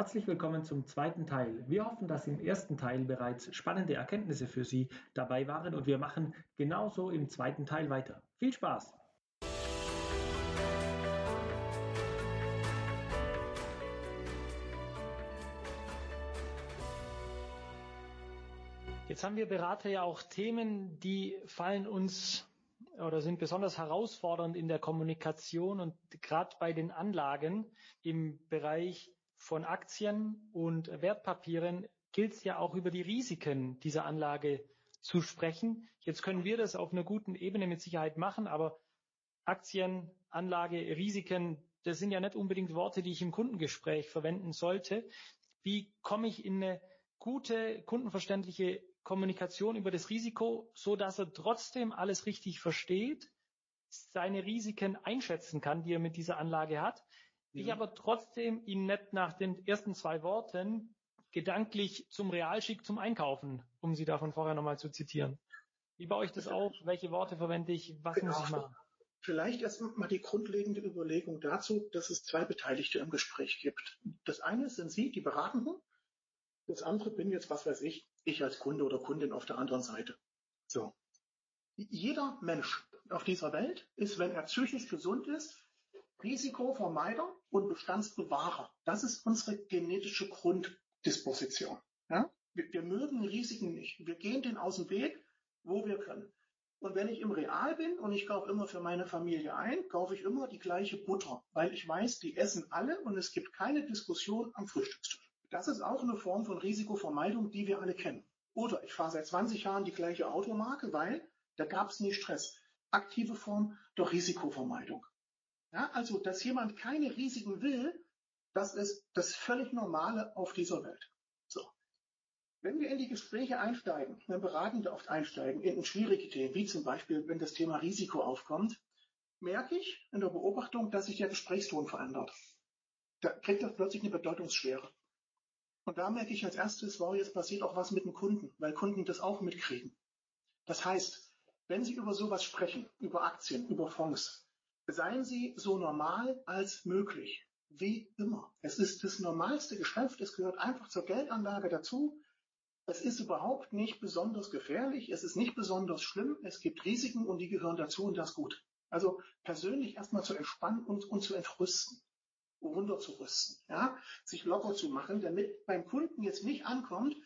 Herzlich willkommen zum zweiten Teil. Wir hoffen, dass im ersten Teil bereits spannende Erkenntnisse für Sie dabei waren und wir machen genauso im zweiten Teil weiter. Viel Spaß! Jetzt haben wir Berater ja auch Themen, die fallen uns oder sind besonders herausfordernd in der Kommunikation und gerade bei den Anlagen im Bereich von Aktien und Wertpapieren gilt es ja auch über die Risiken dieser Anlage zu sprechen. Jetzt können wir das auf einer guten Ebene mit Sicherheit machen, aber Aktien, Anlage, Risiken, das sind ja nicht unbedingt Worte, die ich im Kundengespräch verwenden sollte. Wie komme ich in eine gute, kundenverständliche Kommunikation über das Risiko, so dass er trotzdem alles richtig versteht, seine Risiken einschätzen kann, die er mit dieser Anlage hat, ich mhm. aber trotzdem ihn nicht nach den ersten zwei Worten gedanklich zum Realschick zum Einkaufen, um Sie davon vorher nochmal zu zitieren. Wie baue ich das auf? Welche Worte verwende ich? Was genau. muss ich machen? Vielleicht erst mal die grundlegende Überlegung dazu, dass es zwei Beteiligte im Gespräch gibt. Das eine sind Sie, die Beratenden. Das andere bin jetzt, was weiß ich, ich als Kunde oder Kundin auf der anderen Seite. So. Jeder Mensch auf dieser Welt ist, wenn er psychisch gesund ist, Risikovermeider und Bestandsbewahrer. Das ist unsere genetische Grunddisposition. Ja? Wir, wir mögen Risiken nicht. Wir gehen den aus dem Weg, wo wir können. Und wenn ich im Real bin und ich kaufe immer für meine Familie ein, kaufe ich immer die gleiche Butter, weil ich weiß, die essen alle und es gibt keine Diskussion am Frühstückstisch. Das ist auch eine Form von Risikovermeidung, die wir alle kennen. Oder ich fahre seit 20 Jahren die gleiche Automarke, weil da gab es nie Stress. Aktive Form der Risikovermeidung. Ja, also, dass jemand keine Risiken will, das ist das völlig Normale auf dieser Welt. So. Wenn wir in die Gespräche einsteigen, wenn Beratende oft einsteigen, in schwierige Themen, wie zum Beispiel, wenn das Thema Risiko aufkommt, merke ich in der Beobachtung, dass sich der Gesprächston verändert. Da kriegt das plötzlich eine Bedeutungsschwere. Und da merke ich als erstes, wow, jetzt passiert auch was mit dem Kunden, weil Kunden das auch mitkriegen. Das heißt, wenn Sie über sowas sprechen, über Aktien, über Fonds, Seien Sie so normal als möglich. Wie immer. Es ist das normalste Geschäft. Es gehört einfach zur Geldanlage dazu. Es ist überhaupt nicht besonders gefährlich. Es ist nicht besonders schlimm. Es gibt Risiken und die gehören dazu und das gut. Also persönlich erstmal zu entspannen und, und zu entrüsten, runterzurüsten, ja, sich locker zu machen, damit beim Kunden jetzt nicht ankommt,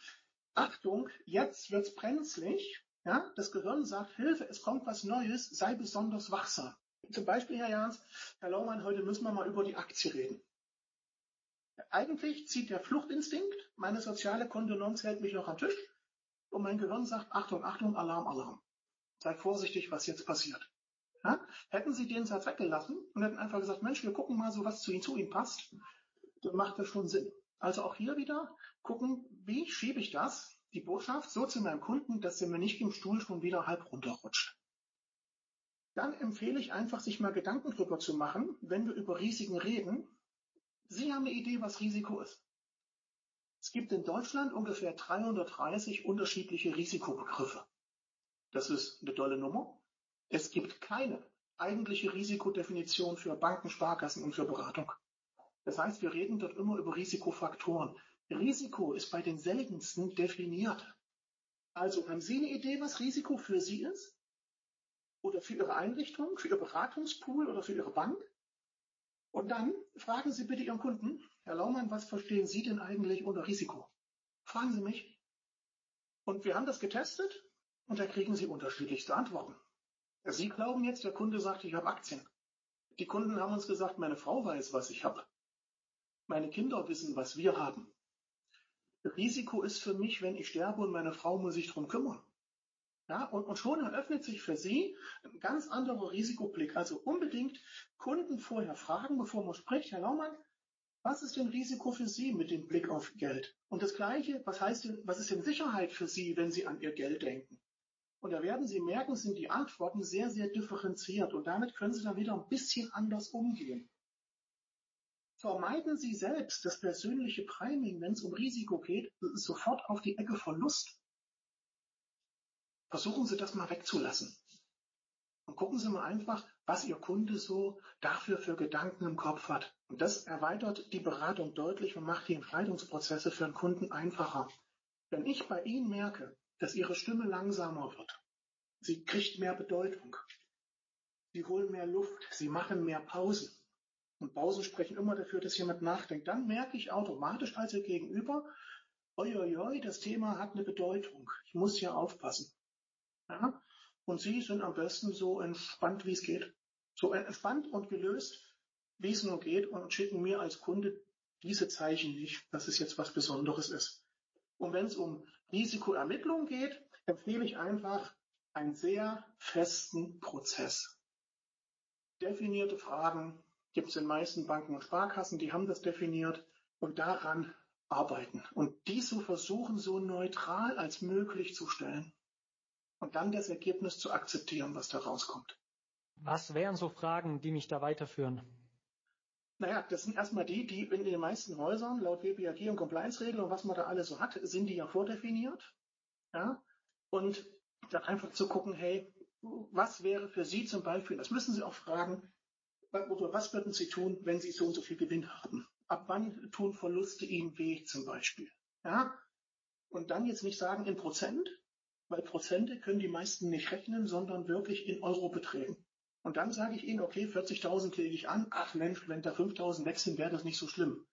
Achtung, jetzt wird's brenzlig, ja, das Gehirn sagt, Hilfe, es kommt was Neues, sei besonders wachsam. Zum Beispiel, Herr Jans, Herr Laumann, heute müssen wir mal über die Aktie reden. Eigentlich zieht der Fluchtinstinkt, meine soziale Kontenance hält mich noch am Tisch und mein Gehirn sagt, Achtung, Achtung, Alarm, Alarm. Sei vorsichtig, was jetzt passiert. Ja? Hätten Sie den Satz weggelassen und hätten einfach gesagt, Mensch, wir gucken mal so, was zu Ihnen, zu Ihnen passt, dann macht das schon Sinn. Also auch hier wieder gucken, wie schiebe ich das, die Botschaft, so zu meinem Kunden, dass er mir nicht im Stuhl schon wieder halb runterrutscht dann empfehle ich einfach, sich mal Gedanken drüber zu machen, wenn wir über Risiken reden. Sie haben eine Idee, was Risiko ist. Es gibt in Deutschland ungefähr 330 unterschiedliche Risikobegriffe. Das ist eine tolle Nummer. Es gibt keine eigentliche Risikodefinition für Banken, Sparkassen und für Beratung. Das heißt, wir reden dort immer über Risikofaktoren. Risiko ist bei den seltensten definiert. Also haben Sie eine Idee, was Risiko für Sie ist? Oder für Ihre Einrichtung, für Ihr Beratungspool oder für Ihre Bank. Und dann fragen Sie bitte Ihren Kunden, Herr Laumann, was verstehen Sie denn eigentlich unter Risiko? Fragen Sie mich. Und wir haben das getestet und da kriegen Sie unterschiedlichste Antworten. Sie glauben jetzt, der Kunde sagt, ich habe Aktien. Die Kunden haben uns gesagt, meine Frau weiß, was ich habe. Meine Kinder wissen, was wir haben. Risiko ist für mich, wenn ich sterbe und meine Frau muss sich drum kümmern. Ja, und, und schon eröffnet sich für Sie ein ganz anderer Risikoblick. Also unbedingt Kunden vorher fragen, bevor man spricht, Herr Laumann, was ist denn Risiko für Sie mit dem Blick auf Geld? Und das Gleiche, was heißt denn, was ist denn Sicherheit für Sie, wenn Sie an Ihr Geld denken? Und da werden Sie merken, sind die Antworten sehr, sehr differenziert. Und damit können Sie dann wieder ein bisschen anders umgehen. Vermeiden Sie selbst das persönliche Priming, wenn es um Risiko geht, sofort auf die Ecke Verlust. Versuchen Sie das mal wegzulassen. Und gucken Sie mal einfach, was Ihr Kunde so dafür für Gedanken im Kopf hat. Und das erweitert die Beratung deutlich und macht die Entscheidungsprozesse für einen Kunden einfacher. Wenn ich bei Ihnen merke, dass Ihre Stimme langsamer wird, sie kriegt mehr Bedeutung, Sie holen mehr Luft, Sie machen mehr Pausen. Und Pausen sprechen immer dafür, dass jemand nachdenkt. Dann merke ich automatisch als Ihr Gegenüber, oi, oi, oi, das Thema hat eine Bedeutung. Ich muss hier aufpassen. Ja? Und Sie sind am besten so entspannt, wie es geht. So entspannt und gelöst, wie es nur geht und schicken mir als Kunde diese Zeichen nicht, dass es jetzt was Besonderes ist. Und wenn es um Risikoermittlung geht, empfehle ich einfach einen sehr festen Prozess. Definierte Fragen gibt es in den meisten Banken und Sparkassen, die haben das definiert und daran arbeiten und die so versuchen, so neutral als möglich zu stellen und dann das Ergebnis zu akzeptieren, was da rauskommt. Was wären so Fragen, die mich da weiterführen? Naja, das sind erstmal die, die in den meisten Häusern laut WPAG und Compliance-Regeln und was man da alles so hat, sind die ja vordefiniert. Ja? Und dann einfach zu gucken, hey, was wäre für Sie zum Beispiel, das müssen Sie auch fragen, was würden Sie tun, wenn Sie so und so viel Gewinn haben? Ab wann tun Verluste Ihnen weh zum Beispiel? Ja? Und dann jetzt nicht sagen in Prozent, weil Prozente können die meisten nicht rechnen, sondern wirklich in Eurobeträgen. Und dann sage ich Ihnen, okay, 40.000 lege ich an. Ach Mensch, wenn da 5.000 weg sind, wäre das nicht so schlimm.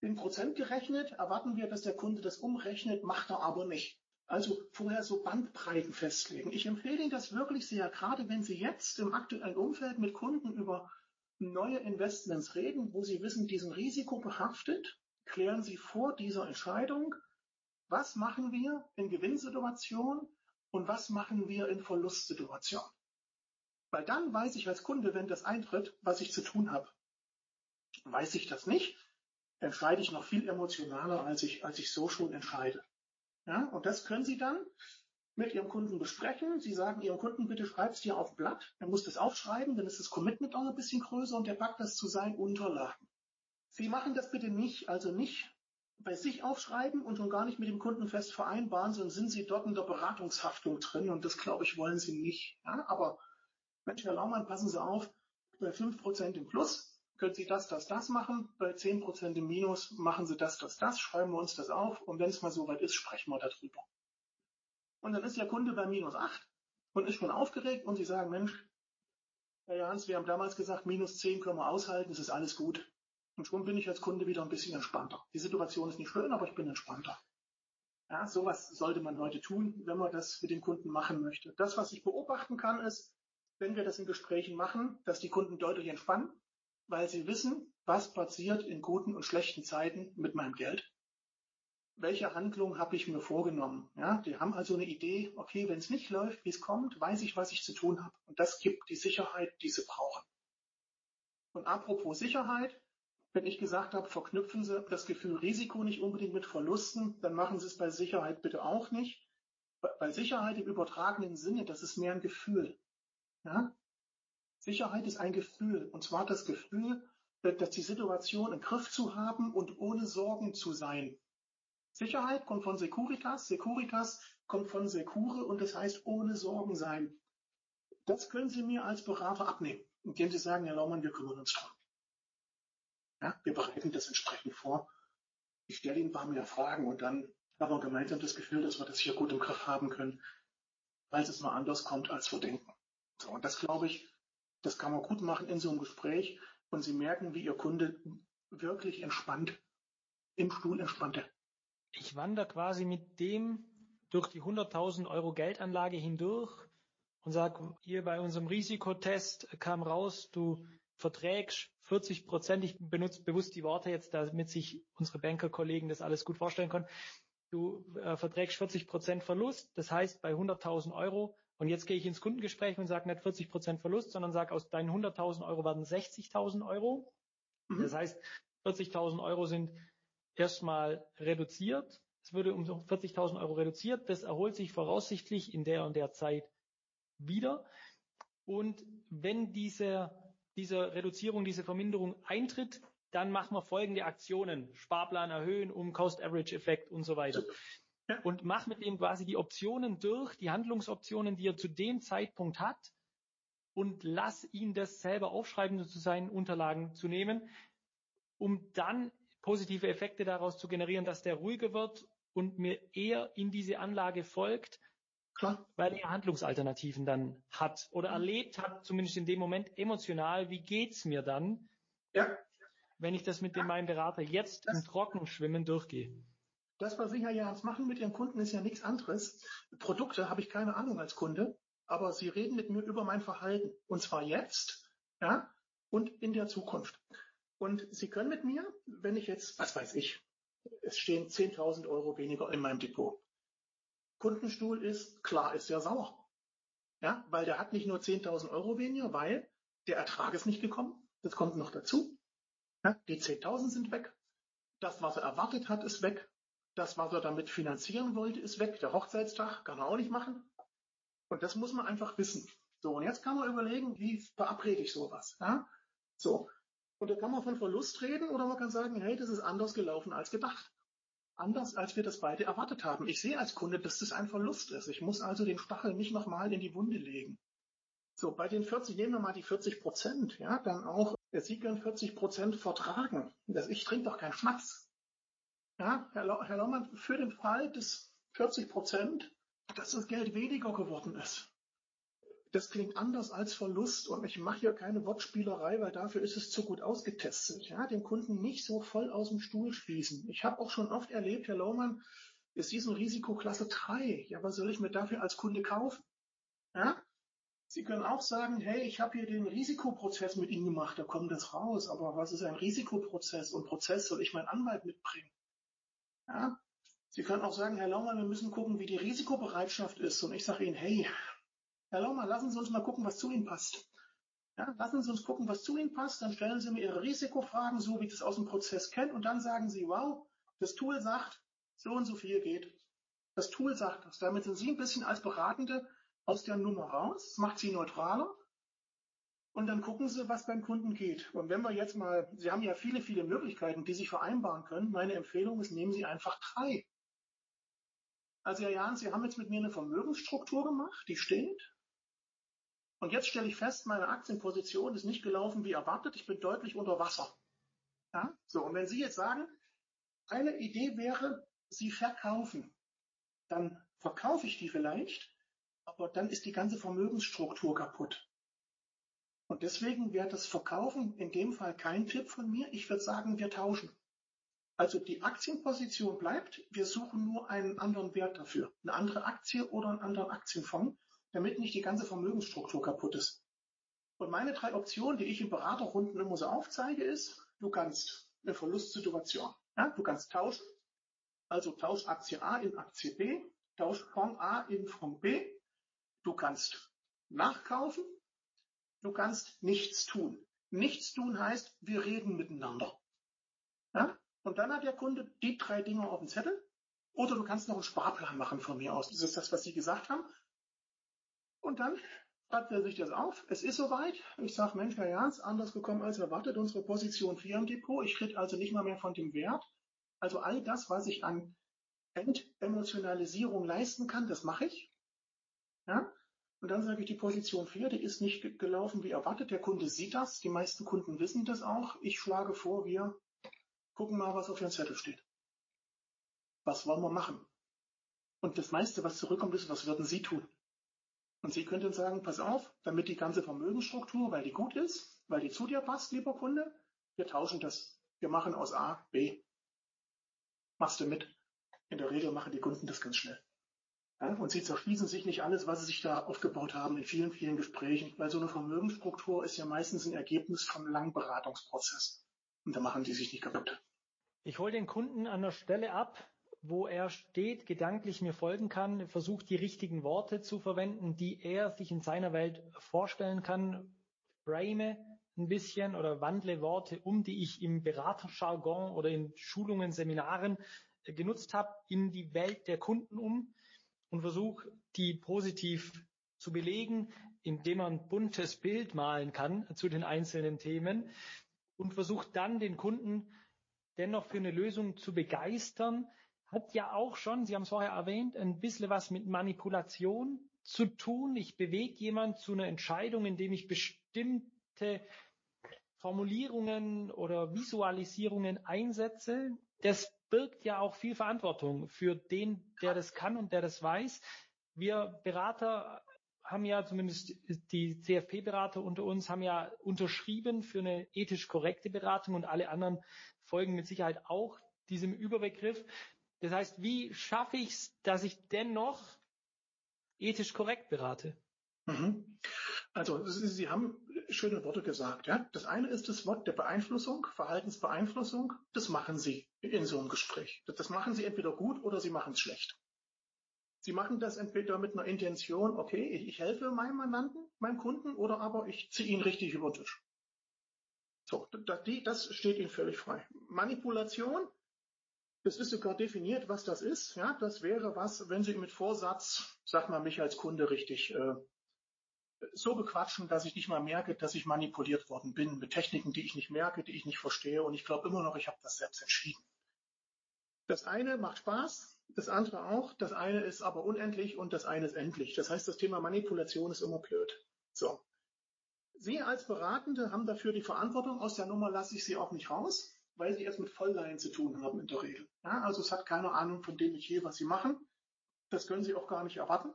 In Prozent gerechnet erwarten wir, dass der Kunde das umrechnet, macht er aber nicht. Also vorher so Bandbreiten festlegen. Ich empfehle Ihnen das wirklich sehr, gerade wenn Sie jetzt im aktuellen Umfeld mit Kunden über neue Investments reden, wo Sie wissen, diesen Risiko behaftet, klären Sie vor dieser Entscheidung, was machen wir in Gewinnsituationen und was machen wir in Verlustsituationen. Weil dann weiß ich als Kunde, wenn das eintritt, was ich zu tun habe. Weiß ich das nicht, entscheide ich noch viel emotionaler, als ich, als ich so schon entscheide. Ja, und das können Sie dann mit Ihrem Kunden besprechen. Sie sagen Ihrem Kunden, bitte schreibt es dir auf Blatt. Er muss das aufschreiben, dann ist das Commitment auch ein bisschen größer und er packt das zu seinen Unterlagen. Sie machen das bitte nicht, also nicht bei sich aufschreiben und schon gar nicht mit dem Kunden fest vereinbaren, sondern sind Sie dort in der Beratungshaftung drin und das glaube ich wollen Sie nicht. Ja, aber Mensch, Herr Laumann, passen Sie auf, bei 5% im Plus können Sie das, das, das machen. Bei 10% im Minus machen Sie das, das, das. Schreiben wir uns das auf. Und wenn es mal soweit ist, sprechen wir darüber. Und dann ist der Kunde bei minus 8 und ist schon aufgeregt und Sie sagen, Mensch, Herr Jans, wir haben damals gesagt, minus 10 können wir aushalten, es ist alles gut. Und schon bin ich als Kunde wieder ein bisschen entspannter. Die Situation ist nicht schön, aber ich bin entspannter. Ja, sowas sollte man heute tun, wenn man das mit den Kunden machen möchte. Das, was ich beobachten kann, ist, wenn wir das in Gesprächen machen, dass die Kunden deutlich entspannen, weil sie wissen, was passiert in guten und schlechten Zeiten mit meinem Geld. Welche Handlung habe ich mir vorgenommen? Ja, die haben also eine Idee, okay, wenn es nicht läuft, wie es kommt, weiß ich, was ich zu tun habe. Und das gibt die Sicherheit, die sie brauchen. Und apropos Sicherheit, wenn ich gesagt habe, verknüpfen Sie das Gefühl Risiko nicht unbedingt mit Verlusten, dann machen Sie es bei Sicherheit bitte auch nicht. Bei Sicherheit im übertragenen Sinne, das ist mehr ein Gefühl. Ja? Sicherheit ist ein Gefühl, und zwar das Gefühl, dass die Situation im Griff zu haben und ohne Sorgen zu sein. Sicherheit kommt von Securitas, Securitas kommt von Secure und das heißt ohne Sorgen sein. Das können Sie mir als Berater abnehmen, indem Sie sagen, Herr Laumann, wir kümmern uns drum. Ja, wir bereiten das entsprechend vor. Ich stelle Ihnen ein paar mehr Fragen und dann haben wir gemeinsam das Gefühl, dass wir das hier gut im Griff haben können, weil es mal anders kommt, als wir denken. So, und das glaube ich, das kann man gut machen in so einem Gespräch und Sie merken, wie Ihr Kunde wirklich entspannt, im Stuhl entspannte. Ich wandere quasi mit dem durch die 100.000 Euro Geldanlage hindurch und sage, hier bei unserem Risikotest kam raus, du verträgst 40 Prozent, ich benutze bewusst die Worte jetzt, damit sich unsere Bankerkollegen das alles gut vorstellen können, du äh, verträgst 40 Prozent Verlust, das heißt bei 100.000 Euro und jetzt gehe ich ins Kundengespräch und sage nicht 40 Prozent Verlust, sondern sage, aus deinen 100.000 Euro werden 60.000 Euro. Mhm. Das heißt, 40.000 Euro sind erstmal reduziert. Es würde um 40.000 Euro reduziert. Das erholt sich voraussichtlich in der und der Zeit wieder. Und wenn diese, diese Reduzierung, diese Verminderung eintritt, dann machen wir folgende Aktionen. Sparplan erhöhen um Cost-Average-Effekt und so weiter und mach mit dem quasi die Optionen durch, die Handlungsoptionen, die er zu dem Zeitpunkt hat. und lass ihn das selber aufschreiben und zu seinen Unterlagen zu nehmen, um dann positive Effekte daraus zu generieren, dass der ruhiger wird und mir eher in diese Anlage folgt, Klar. weil er Handlungsalternativen dann hat oder erlebt hat, zumindest in dem Moment emotional, wie geht's mir dann, ja. wenn ich das mit dem meinem Berater jetzt das, im Trockenschwimmen durchgehe. Das, was Sie, Herr Jans, machen mit Ihren Kunden, ist ja nichts anderes. Produkte habe ich keine Ahnung als Kunde aber sie reden mit mir über mein Verhalten. Und zwar jetzt, ja, und in der Zukunft. Und sie können mit mir, wenn ich jetzt, was weiß ich, es stehen 10.000 Euro weniger in meinem Depot. Kundenstuhl ist, klar, ist sehr sauer. Ja, weil der hat nicht nur 10.000 Euro weniger, weil der Ertrag ist nicht gekommen. Das kommt noch dazu. Ja, die 10.000 sind weg. Das, was er erwartet hat, ist weg. Das, was er damit finanzieren wollte, ist weg. Der Hochzeitstag kann er auch nicht machen. Und das muss man einfach wissen. So, und jetzt kann man überlegen, wie verabrede ich sowas. Ja? So. Und da kann man von Verlust reden oder man kann sagen, hey, das ist anders gelaufen als gedacht. Anders, als wir das beide erwartet haben. Ich sehe als Kunde, dass das ein Verlust ist. Ich muss also den Stachel nicht nochmal in die Wunde legen. So, bei den 40, nehmen wir mal die 40 Prozent, ja, dann auch, Sie können 40 Prozent vertragen. Das, ich trinke doch keinen Schnaps. Ja, Herr, Herr Laumann, für den Fall des 40 Prozent dass das Geld weniger geworden ist. Das klingt anders als Verlust und ich mache hier keine Wortspielerei, weil dafür ist es zu gut ausgetestet. Ja, den Kunden nicht so voll aus dem Stuhl schließen. Ich habe auch schon oft erlebt, Herr Lohmann, ist diesen Risikoklasse 3. Ja, was soll ich mir dafür als Kunde kaufen? Ja? Sie können auch sagen, hey, ich habe hier den Risikoprozess mit Ihnen gemacht, da kommt das raus. Aber was ist ein Risikoprozess? Und Prozess soll ich meinen Anwalt mitbringen? Ja? Sie können auch sagen, Herr Laumann, wir müssen gucken, wie die Risikobereitschaft ist. Und ich sage Ihnen, hey, Herr Laumann, lassen Sie uns mal gucken, was zu Ihnen passt. Ja, lassen Sie uns gucken, was zu Ihnen passt. Dann stellen Sie mir Ihre Risikofragen, so wie ich das aus dem Prozess kenne. Und dann sagen Sie, wow, das Tool sagt, so und so viel geht. Das Tool sagt das. Damit sind Sie ein bisschen als Beratende aus der Nummer raus. Das macht Sie neutraler. Und dann gucken Sie, was beim Kunden geht. Und wenn wir jetzt mal, Sie haben ja viele, viele Möglichkeiten, die Sie vereinbaren können. Meine Empfehlung ist, nehmen Sie einfach drei. Also Herr Jahn, Sie haben jetzt mit mir eine Vermögensstruktur gemacht, die steht. Und jetzt stelle ich fest, meine Aktienposition ist nicht gelaufen wie erwartet. Ich bin deutlich unter Wasser. Ja? So, und wenn Sie jetzt sagen, eine Idee wäre, Sie verkaufen, dann verkaufe ich die vielleicht, aber dann ist die ganze Vermögensstruktur kaputt. Und deswegen wäre das Verkaufen in dem Fall kein Tipp von mir. Ich würde sagen, wir tauschen. Also die Aktienposition bleibt, wir suchen nur einen anderen Wert dafür, eine andere Aktie oder einen anderen Aktienfonds, damit nicht die ganze Vermögensstruktur kaputt ist. Und meine drei Optionen, die ich in Beraterrunden immer so aufzeige, ist, du kannst eine Verlustsituation, ja, du kannst tauschen, also tausch Aktie A in Aktie B, tausch Fonds A in Fonds B, du kannst nachkaufen, du kannst nichts tun. Nichts tun heißt, wir reden miteinander. Ja? Und dann hat der Kunde die drei Dinge auf dem Zettel. Oder du kannst noch einen Sparplan machen von mir aus. Das ist das, was Sie gesagt haben. Und dann schreibt er sich das auf. Es ist soweit. Ich sage, Mensch, Herr Jans, anders gekommen als erwartet. Unsere Position 4 im Depot. Ich kriege also nicht mal mehr von dem Wert. Also all das, was ich an Entemotionalisierung leisten kann, das mache ich. Ja? Und dann sage ich, die Position 4, die ist nicht gelaufen wie erwartet. Der Kunde sieht das. Die meisten Kunden wissen das auch. Ich schlage vor, wir gucken mal, was auf Ihrem Zettel steht. Was wollen wir machen? Und das meiste, was zurückkommt, ist, was würden Sie tun? Und Sie könnten sagen, pass auf, damit die ganze Vermögensstruktur, weil die gut ist, weil die zu dir passt, lieber Kunde, wir tauschen das. Wir machen aus A B. Machst du mit? In der Regel machen die Kunden das ganz schnell. Ja, und sie zerschließen sich nicht alles, was sie sich da aufgebaut haben in vielen, vielen Gesprächen, weil so eine Vermögensstruktur ist ja meistens ein Ergebnis vom langen Beratungsprozess. Und da machen die sich nicht kaputt. Ich hole den Kunden an der Stelle ab, wo er steht, gedanklich mir folgen kann, versucht die richtigen Worte zu verwenden, die er sich in seiner Welt vorstellen kann, frame ein bisschen oder wandle Worte um, die ich im Beraterjargon oder in Schulungen, Seminaren äh, genutzt habe, in die Welt der Kunden um und versuche, die positiv zu belegen, indem man ein buntes Bild malen kann zu den einzelnen Themen und versucht dann den Kunden dennoch für eine Lösung zu begeistern, hat ja auch schon, Sie haben es vorher erwähnt, ein bisschen was mit Manipulation zu tun. Ich bewege jemand zu einer Entscheidung, indem ich bestimmte Formulierungen oder Visualisierungen einsetze. Das birgt ja auch viel Verantwortung für den, der das kann und der das weiß. Wir Berater haben ja zumindest die CFP-Berater unter uns haben ja unterschrieben für eine ethisch korrekte Beratung und alle anderen folgen mit Sicherheit auch diesem Überbegriff. Das heißt, wie schaffe ich es, dass ich dennoch ethisch korrekt berate? Mhm. Also Sie, haben schöne Worte gesagt. Ja? Das eine ist das Wort der Beeinflussung, Verhaltensbeeinflussung. Das machen Sie in so einem Gespräch. Das machen Sie entweder gut oder Sie machen es schlecht. Sie machen das entweder mit einer Intention, okay, ich, helfe meinem Mandanten, meinem Kunden, oder aber ich ziehe ihn richtig über den Tisch. So, das steht Ihnen völlig frei. Manipulation, das ist sogar definiert, was das ist. Ja, das wäre was, wenn Sie mit Vorsatz, sag mal, mich als Kunde richtig äh, so bequatschen, dass ich nicht mal merke, dass ich manipuliert worden bin mit Techniken, die ich nicht merke, die ich nicht verstehe. Und ich glaube immer noch, ich habe das selbst entschieden. Das eine macht Spaß, das andere auch. Das eine ist aber unendlich und das eine ist endlich. Das heißt, das Thema Manipulation ist immer blöd. So. Sie als Beratende haben dafür die Verantwortung. Aus der Nummer lasse ich Sie auch nicht raus, weil Sie erst mit Vollleihen zu tun haben in der Regel. Ja, also es hat keine Ahnung von dem hier, was Sie machen. Das können Sie auch gar nicht erwarten.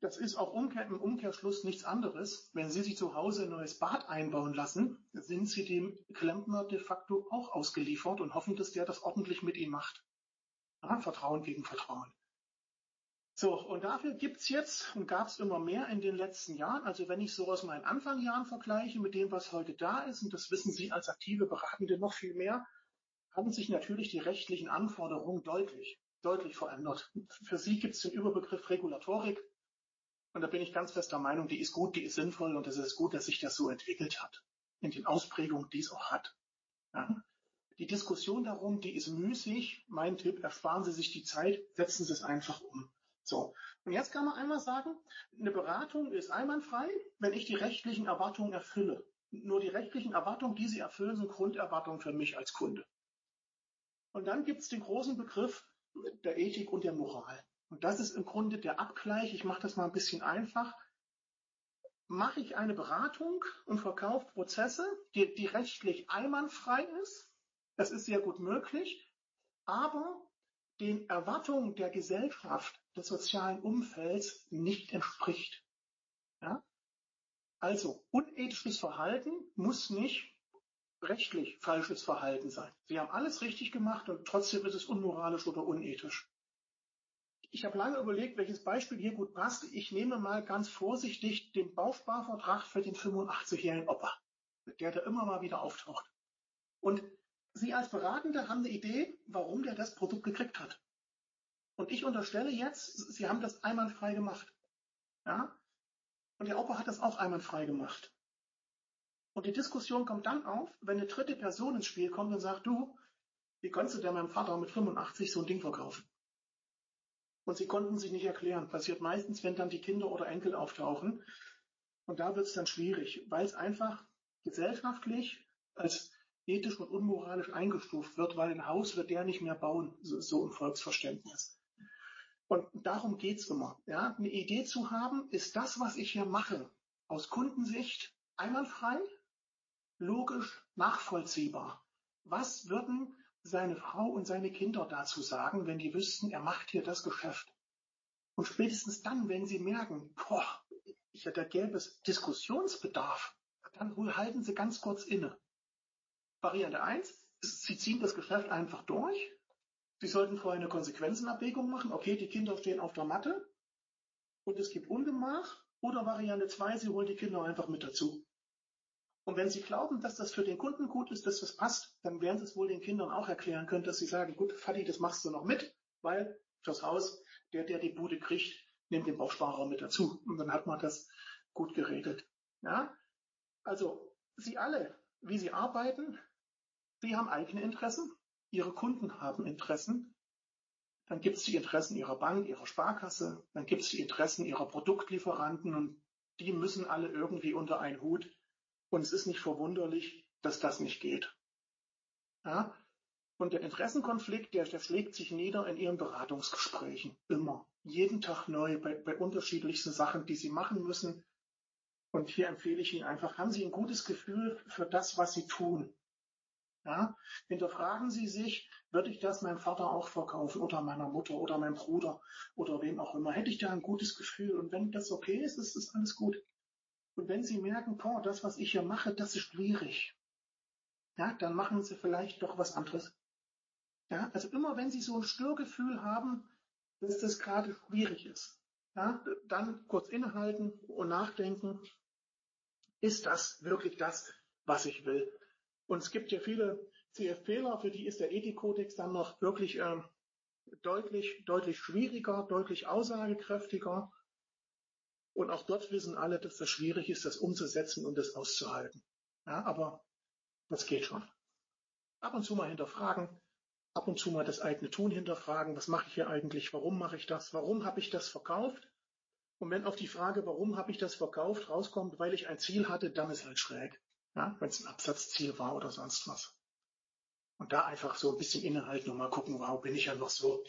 Das ist auch Umkehr, im Umkehrschluss nichts anderes. Wenn Sie sich zu Hause ein neues Bad einbauen lassen, sind Sie dem Klempner de facto auch ausgeliefert und hoffen, dass der das ordentlich mit Ihnen macht. Ja, Vertrauen gegen Vertrauen. So, und dafür gibt's jetzt und gab's immer mehr in den letzten Jahren. Also wenn ich so aus meinen Anfangsjahren vergleiche mit dem, was heute da ist, und das wissen Sie als aktive Beratende noch viel mehr, haben sich natürlich die rechtlichen Anforderungen deutlich, deutlich verändert. Für Sie gibt's den Überbegriff Regulatorik. Und da bin ich ganz fester Meinung, die ist gut, die ist sinnvoll und es ist gut, dass sich das so entwickelt hat. In den Ausprägungen, die es auch hat. Ja. Die Diskussion darum, die ist müßig. Mein Tipp, ersparen Sie sich die Zeit, setzen Sie es einfach um. So. Und jetzt kann man einmal sagen, eine Beratung ist einwandfrei, wenn ich die rechtlichen Erwartungen erfülle. Nur die rechtlichen Erwartungen, die Sie erfüllen, sind Grunderwartungen für mich als Kunde. Und dann gibt es den großen Begriff der Ethik und der Moral. Und das ist im Grunde der Abgleich. Ich mache das mal ein bisschen einfach. Mache ich eine Beratung und verkaufe Prozesse, die, die rechtlich einwandfrei ist, das ist sehr gut möglich, aber den Erwartungen der Gesellschaft, des sozialen Umfelds nicht entspricht. Ja? Also unethisches Verhalten muss nicht rechtlich falsches Verhalten sein. Sie haben alles richtig gemacht und trotzdem ist es unmoralisch oder unethisch. Ich habe lange überlegt, welches Beispiel hier gut passt. Ich nehme mal ganz vorsichtig den Bausparvertrag für den 85-jährigen Opa, der da immer mal wieder auftaucht. Und Sie als Beratende haben eine Idee, warum der das Produkt gekriegt hat. Und ich unterstelle jetzt, Sie haben das einwandfrei gemacht. Ja? Und der Opa hat das auch einwandfrei gemacht. Und die Diskussion kommt dann auf, wenn eine dritte Person ins Spiel kommt und sagt, du, wie konntest du denn meinem Vater mit 85 so ein Ding verkaufen? Und sie konnten sich nicht erklären. Passiert meistens, wenn dann die Kinder oder Enkel auftauchen. Und da wird es dann schwierig, weil es einfach gesellschaftlich als ethisch und unmoralisch eingestuft wird, weil ein Haus wird der nicht mehr bauen, so, so im Volksverständnis. Und darum geht's immer. Ja? Eine Idee zu haben, ist das, was ich hier mache, aus Kundensicht einwandfrei, logisch, nachvollziehbar. Was würden seine Frau und seine Kinder dazu sagen, wenn die wüssten, er macht hier das Geschäft? Und spätestens dann, wenn sie merken, boah, ich, da gäbe es Diskussionsbedarf, dann halten sie ganz kurz inne. Variante 1, Sie ziehen das Geschäft einfach durch. Sie sollten vorher eine Konsequenzenabwägung machen. Okay, die Kinder stehen auf der Matte und es gibt Ungemach. Oder Variante 2, Sie holen die Kinder einfach mit dazu. Und wenn Sie glauben, dass das für den Kunden gut ist, dass das passt, dann werden Sie es wohl den Kindern auch erklären können, dass Sie sagen, gut, Fadi, das machst du noch mit, weil fürs Haus, der, der die Bude kriegt, nimmt den Bausparer mit dazu. Und dann hat man das gut geregelt. Ja? Also, Sie alle, wie Sie arbeiten, Sie haben eigene Interessen, Ihre Kunden haben Interessen, dann gibt es die Interessen Ihrer Bank, Ihrer Sparkasse, dann gibt es die Interessen Ihrer Produktlieferanten und die müssen alle irgendwie unter einen Hut. Und es ist nicht verwunderlich, dass das nicht geht. Ja? Und der Interessenkonflikt, der, der schlägt sich nieder in Ihren Beratungsgesprächen. Immer. Jeden Tag neu, bei, bei unterschiedlichsten Sachen, die Sie machen müssen. Und hier empfehle ich Ihnen einfach, haben Sie ein gutes Gefühl für das, was Sie tun. Ja? Hinterfragen Sie sich, würde ich das meinem Vater auch verkaufen oder meiner Mutter oder meinem Bruder oder wem auch immer? Hätte ich da ein gutes Gefühl? Und wenn das okay ist, ist das alles gut. Und wenn Sie merken, boah, das, was ich hier mache, das ist schwierig, ja, dann machen Sie vielleicht doch was anderes. Ja, also immer wenn Sie so ein Störgefühl haben, dass das gerade schwierig ist, ja, dann kurz innehalten und nachdenken, ist das wirklich das, was ich will? Und es gibt ja viele CFPler, für die ist der Ethikkodex dann noch wirklich äh, deutlich, deutlich schwieriger, deutlich aussagekräftiger. Und auch dort wissen alle, dass das schwierig ist, das umzusetzen und das auszuhalten. Ja, aber das geht schon. Ab und zu mal hinterfragen, ab und zu mal das eigene Tun hinterfragen. Was mache ich hier eigentlich? Warum mache ich das? Warum habe ich das verkauft? Und wenn auf die Frage, warum habe ich das verkauft, rauskommt, weil ich ein Ziel hatte, dann ist halt schräg. Ja, wenn es ein Absatzziel war oder sonst was. Und da einfach so ein bisschen innehalten und mal gucken, wow, bin ich ja noch so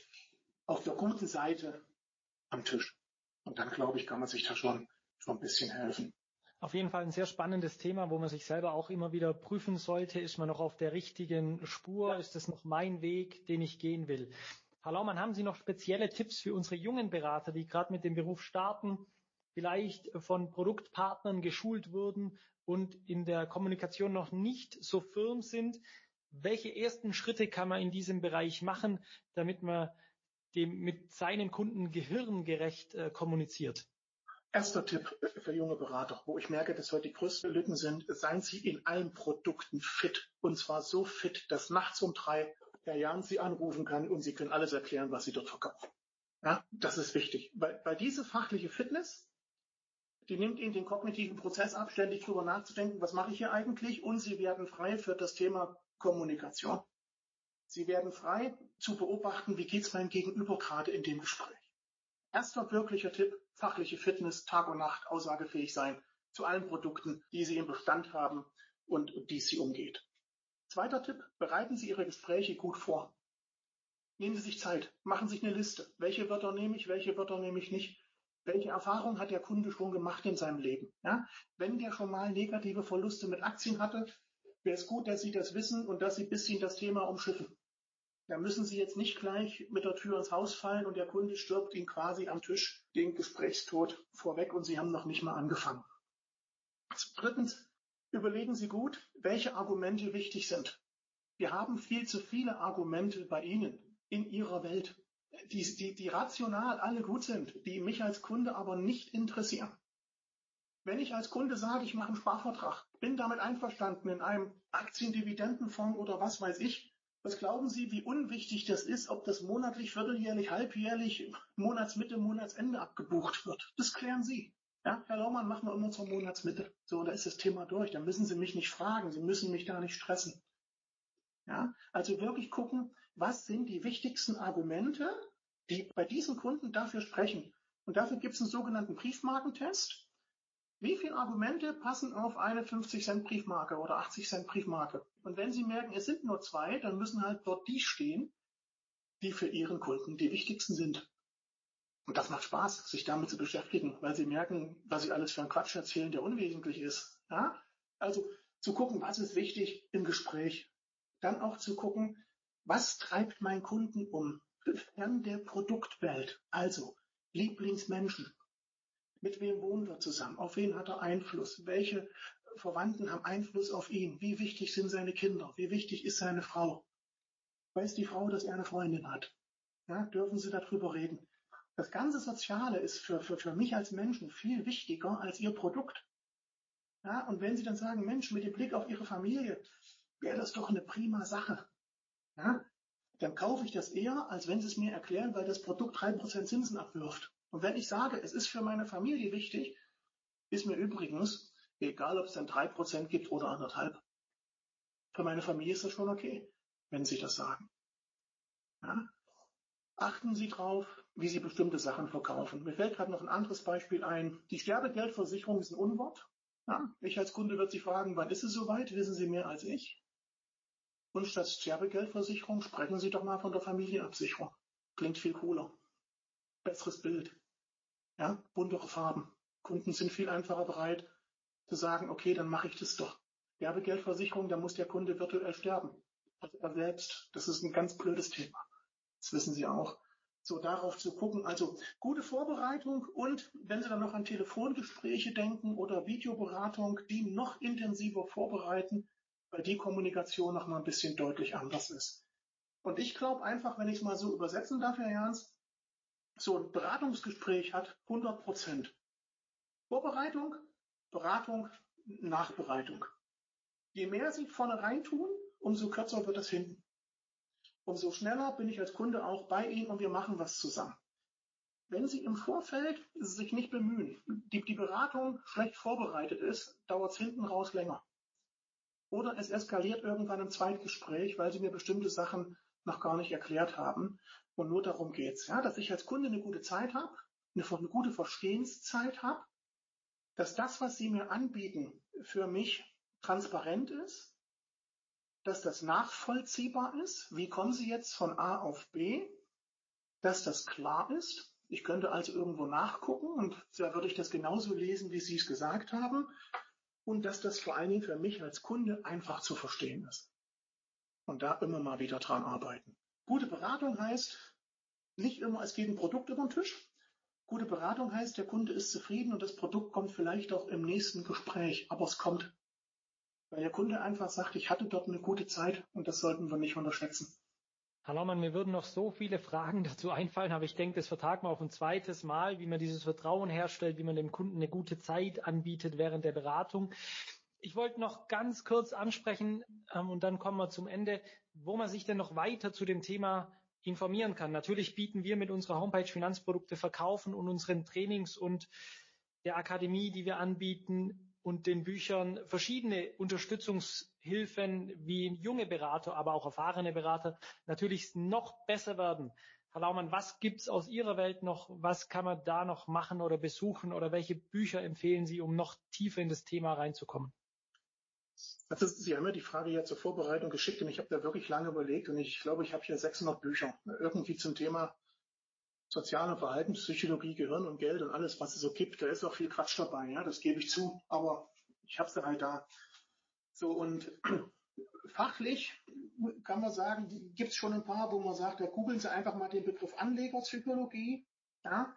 auf der guten Seite am Tisch. Und dann, glaube ich, kann man sich da schon, schon ein bisschen helfen. Auf jeden Fall ein sehr spannendes Thema, wo man sich selber auch immer wieder prüfen sollte. Ist man noch auf der richtigen Spur? Ist es noch mein Weg, den ich gehen will? Herr Laumann, haben Sie noch spezielle Tipps für unsere jungen Berater, die gerade mit dem Beruf starten, vielleicht von Produktpartnern geschult wurden und in der Kommunikation noch nicht so firm sind? Welche ersten Schritte kann man in diesem Bereich machen, damit man dem mit seinen Kunden gehirngerecht äh, kommuniziert? Erster Tipp für junge Berater, wo ich merke, dass heute die größten Lücken sind, seien Sie in allen Produkten fit. Und zwar so fit, dass nachts um drei Herr Jan Sie anrufen kann und Sie können alles erklären, was Sie dort verkaufen. Ja, das ist wichtig. Weil, weil diese fachliche Fitness, die nimmt Ihnen den kognitiven Prozess ab, ständig drüber nachzudenken, was mache ich hier eigentlich? Und Sie werden frei für das Thema Kommunikation. Sie werden frei zu beobachten, wie geht es meinem Gegenüber gerade in dem Gespräch. Erster wirklicher Tipp, fachliche Fitness, Tag und Nacht, aussagefähig sein zu allen Produkten, die Sie im Bestand haben und die Sie umgeht. Zweiter Tipp, bereiten Sie Ihre Gespräche gut vor. Nehmen Sie sich Zeit, machen Sie sich eine Liste. Welche Wörter nehme ich, welche Wörter nehme ich nicht? Welche Erfahrung hat der Kunde schon gemacht in seinem Leben? Ja? Wenn der schon mal negative Verluste mit Aktien hatte, wäre es gut, dass Sie das wissen und dass Sie ein bisschen das Thema umschiffen. Da müssen Sie jetzt nicht gleich mit der Tür ins Haus fallen und der Kunde stirbt Ihnen quasi am Tisch den Gesprächstod vorweg und Sie haben noch nicht mal angefangen. Drittens, überlegen Sie gut, welche Argumente wichtig sind. Wir haben viel zu viele Argumente bei Ihnen in Ihrer Welt, die, die, die rational alle gut sind, die mich als Kunde aber nicht interessieren. Wenn ich als Kunde sage, ich mache einen Sparvertrag, bin damit einverstanden in einem Aktiendividendenfonds oder was weiß ich, was glauben Sie, wie unwichtig das ist, ob das monatlich, vierteljährlich, halbjährlich, Monatsmitte, Monatsende abgebucht wird? Das klären Sie. Ja, Herr Laumann, machen wir immer zur Monatsmitte. So, da ist das Thema durch. Da müssen Sie mich nicht fragen. Sie müssen mich da nicht stressen. Ja, also wirklich gucken, was sind die wichtigsten Argumente, die bei diesen Kunden dafür sprechen. Und dafür gibt es einen sogenannten Briefmarkentest. Wie viele Argumente passen auf eine 50 Cent Briefmarke oder 80 Cent Briefmarke? Und wenn Sie merken, es sind nur zwei, dann müssen halt dort die stehen, die für Ihren Kunden die wichtigsten sind. Und das macht Spaß, sich damit zu beschäftigen, weil Sie merken, was Sie alles für einen Quatsch erzählen, der unwesentlich ist. Ja? Also zu gucken, was ist wichtig im Gespräch. Dann auch zu gucken, was treibt mein Kunden um? Fern der Produktwelt. Also Lieblingsmenschen, mit wem wohnen wir zusammen? Auf wen hat er Einfluss? Welche Verwandten haben Einfluss auf ihn? Wie wichtig sind seine Kinder? Wie wichtig ist seine Frau? Weiß die Frau, dass er eine Freundin hat? Ja, dürfen Sie darüber reden? Das ganze Soziale ist für, für, für mich als Menschen viel wichtiger als Ihr Produkt. Ja, und wenn Sie dann sagen, Mensch, mit dem Blick auf Ihre Familie, wäre das doch eine prima Sache. Ja, dann kaufe ich das eher, als wenn Sie es mir erklären, weil das Produkt drei Prozent Zinsen abwirft. Und wenn ich sage, es ist für meine Familie wichtig, ist mir übrigens egal, ob es dann drei Prozent gibt oder anderthalb. Für meine Familie ist das schon okay, wenn Sie das sagen. Ja? Achten Sie drauf, wie Sie bestimmte Sachen verkaufen. Mir fällt gerade noch ein anderes Beispiel ein. Die Sterbegeldversicherung ist ein Unwort. Ja? Ich als Kunde würde Sie fragen, wann ist es soweit? Wissen Sie mehr als ich? Und statt Sterbegeldversicherung sprechen Sie doch mal von der Familienabsicherung. Klingt viel cooler. Besseres Bild. Ja, buntere Farben. Kunden sind viel einfacher bereit zu sagen, okay, dann mache ich das doch. Sterbegeldversicherung, da muss der Kunde virtuell sterben. Also er selbst, das ist ein ganz blödes Thema. Das wissen Sie auch. So darauf zu gucken. Also gute Vorbereitung und wenn Sie dann noch an Telefongespräche denken oder Videoberatung, die noch intensiver vorbereiten, weil die Kommunikation noch mal ein bisschen deutlich anders ist. Und ich glaube einfach, wenn ich es mal so übersetzen darf, Herr Jans, so ein Beratungsgespräch hat 100 Prozent. Vorbereitung, Beratung, Nachbereitung. Je mehr Sie vorne rein tun, umso kürzer wird das hinten. Umso schneller bin ich als Kunde auch bei Ihnen und wir machen was zusammen. Wenn Sie im Vorfeld sich nicht bemühen, die, die Beratung schlecht vorbereitet ist, dauert es hinten raus länger. Oder es eskaliert irgendwann im Zweitgespräch, weil Sie mir bestimmte Sachen noch gar nicht erklärt haben. Und nur darum geht's, ja, dass ich als Kunde eine gute Zeit habe, eine, eine gute Verstehenszeit habe, dass das, was Sie mir anbieten, für mich transparent ist, dass das nachvollziehbar ist. Wie kommen Sie jetzt von A auf B? Dass das klar ist. Ich könnte also irgendwo nachgucken und da würde ich das genauso lesen, wie Sie es gesagt haben. Und dass das vor allen Dingen für mich als Kunde einfach zu verstehen ist. Und da immer mal wieder dran arbeiten. Gute Beratung heißt, nicht immer, es geht ein Produkt über den Tisch. Gute Beratung heißt, der Kunde ist zufrieden und das Produkt kommt vielleicht auch im nächsten Gespräch, aber es kommt weil der Kunde einfach sagt, ich hatte dort eine gute Zeit und das sollten wir nicht unterschätzen. Herr Laumann, mir würden noch so viele Fragen dazu einfallen, aber ich denke, das vertagen wir auf ein zweites Mal, wie man dieses Vertrauen herstellt, wie man dem Kunden eine gute Zeit anbietet während der Beratung. Ich wollte noch ganz kurz ansprechen ähm, und dann kommen wir zum Ende, wo man sich denn noch weiter zu dem Thema informieren kann. Natürlich bieten wir mit unserer Homepage Finanzprodukte verkaufen und unseren Trainings und der Akademie, die wir anbieten, und den Büchern verschiedene Unterstützungshilfen, wie junge Berater, aber auch erfahrene Berater natürlich noch besser werden. Herr Laumann, was gibt's aus Ihrer Welt noch? Was kann man da noch machen oder besuchen? Oder welche Bücher empfehlen Sie, um noch tiefer in das Thema reinzukommen? Also Sie haben ja die Frage ja zur Vorbereitung geschickt und ich habe da wirklich lange überlegt und ich glaube, ich habe hier 600 Bücher irgendwie zum Thema soziale Verhaltenspsychologie, Gehirn und Geld und alles, was es so gibt. Da ist auch viel Quatsch dabei, ja, das gebe ich zu, aber ich habe sie halt da. So und fachlich kann man sagen, gibt es schon ein paar, wo man sagt, da googeln Sie einfach mal den Begriff Anlegerpsychologie, ja,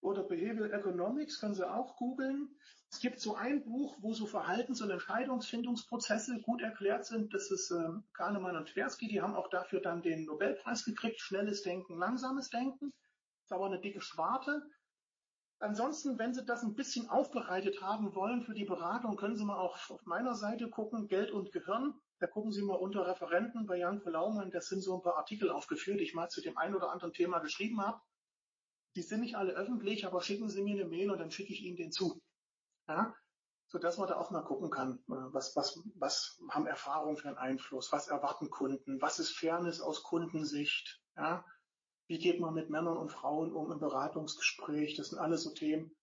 oder Behavioral Economics können Sie auch googeln. Es gibt so ein Buch, wo so Verhaltens- und Entscheidungsfindungsprozesse gut erklärt sind. Das ist äh, Kahnemann und Tversky. Die haben auch dafür dann den Nobelpreis gekriegt. Schnelles Denken, langsames Denken ist aber eine dicke Schwarte. Ansonsten, wenn Sie das ein bisschen aufbereitet haben wollen für die Beratung, können Sie mal auch auf meiner Seite gucken, Geld und Gehirn. Da gucken Sie mal unter Referenten bei Jan Laumann, da sind so ein paar Artikel aufgeführt, die ich mal zu dem einen oder anderen Thema geschrieben habe. Die sind nicht alle öffentlich, aber schicken Sie mir eine Mail und dann schicke ich Ihnen den zu. Ja? Sodass man da auch mal gucken kann, äh, was, was, was haben Erfahrungen für einen Einfluss, was erwarten Kunden, was ist Fairness aus Kundensicht, ja? Wie geht man mit Männern und Frauen um im Beratungsgespräch? Das sind alles so Themen,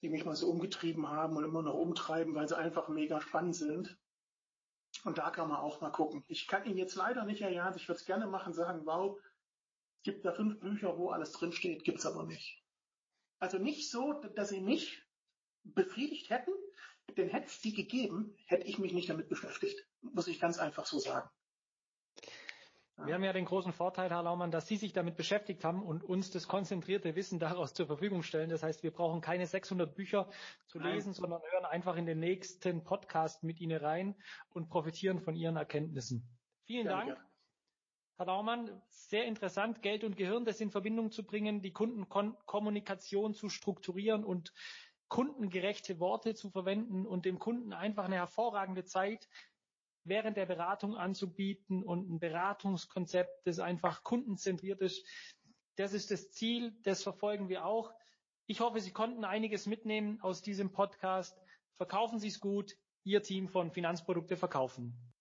die mich mal so umgetrieben haben und immer noch umtreiben, weil sie einfach mega spannend sind. Und da kann man auch mal gucken. Ich kann Ihnen jetzt leider nicht, Jans, ich würde es gerne machen, sagen, wow, es gibt da fünf Bücher, wo alles drinsteht, gibt es aber nicht. Also nicht so, dass Sie mich befriedigt hätten, denn hätte es die gegeben, hätte ich mich nicht damit beschäftigt. Muss ich ganz einfach so sagen. Wir haben ja den großen Vorteil, Herr Laumann, dass Sie sich damit beschäftigt haben und uns das konzentrierte Wissen daraus zur Verfügung stellen. Das heißt, wir brauchen keine 600 Bücher zu lesen, Nein. sondern hören einfach in den nächsten Podcast mit Ihnen rein und profitieren von Ihren Erkenntnissen. Vielen Danke. Dank. Herr Laumann, sehr interessant, Geld und Gehirn das in Verbindung zu bringen, die Kundenkommunikation zu strukturieren und kundengerechte Worte zu verwenden und dem Kunden einfach eine hervorragende Zeit während der Beratung anzubieten und ein Beratungskonzept, das einfach kundenzentriert ist. Das ist das Ziel, das verfolgen wir auch. Ich hoffe, Sie konnten einiges mitnehmen aus diesem Podcast. Verkaufen Sie es gut. Ihr Team von Finanzprodukte verkaufen.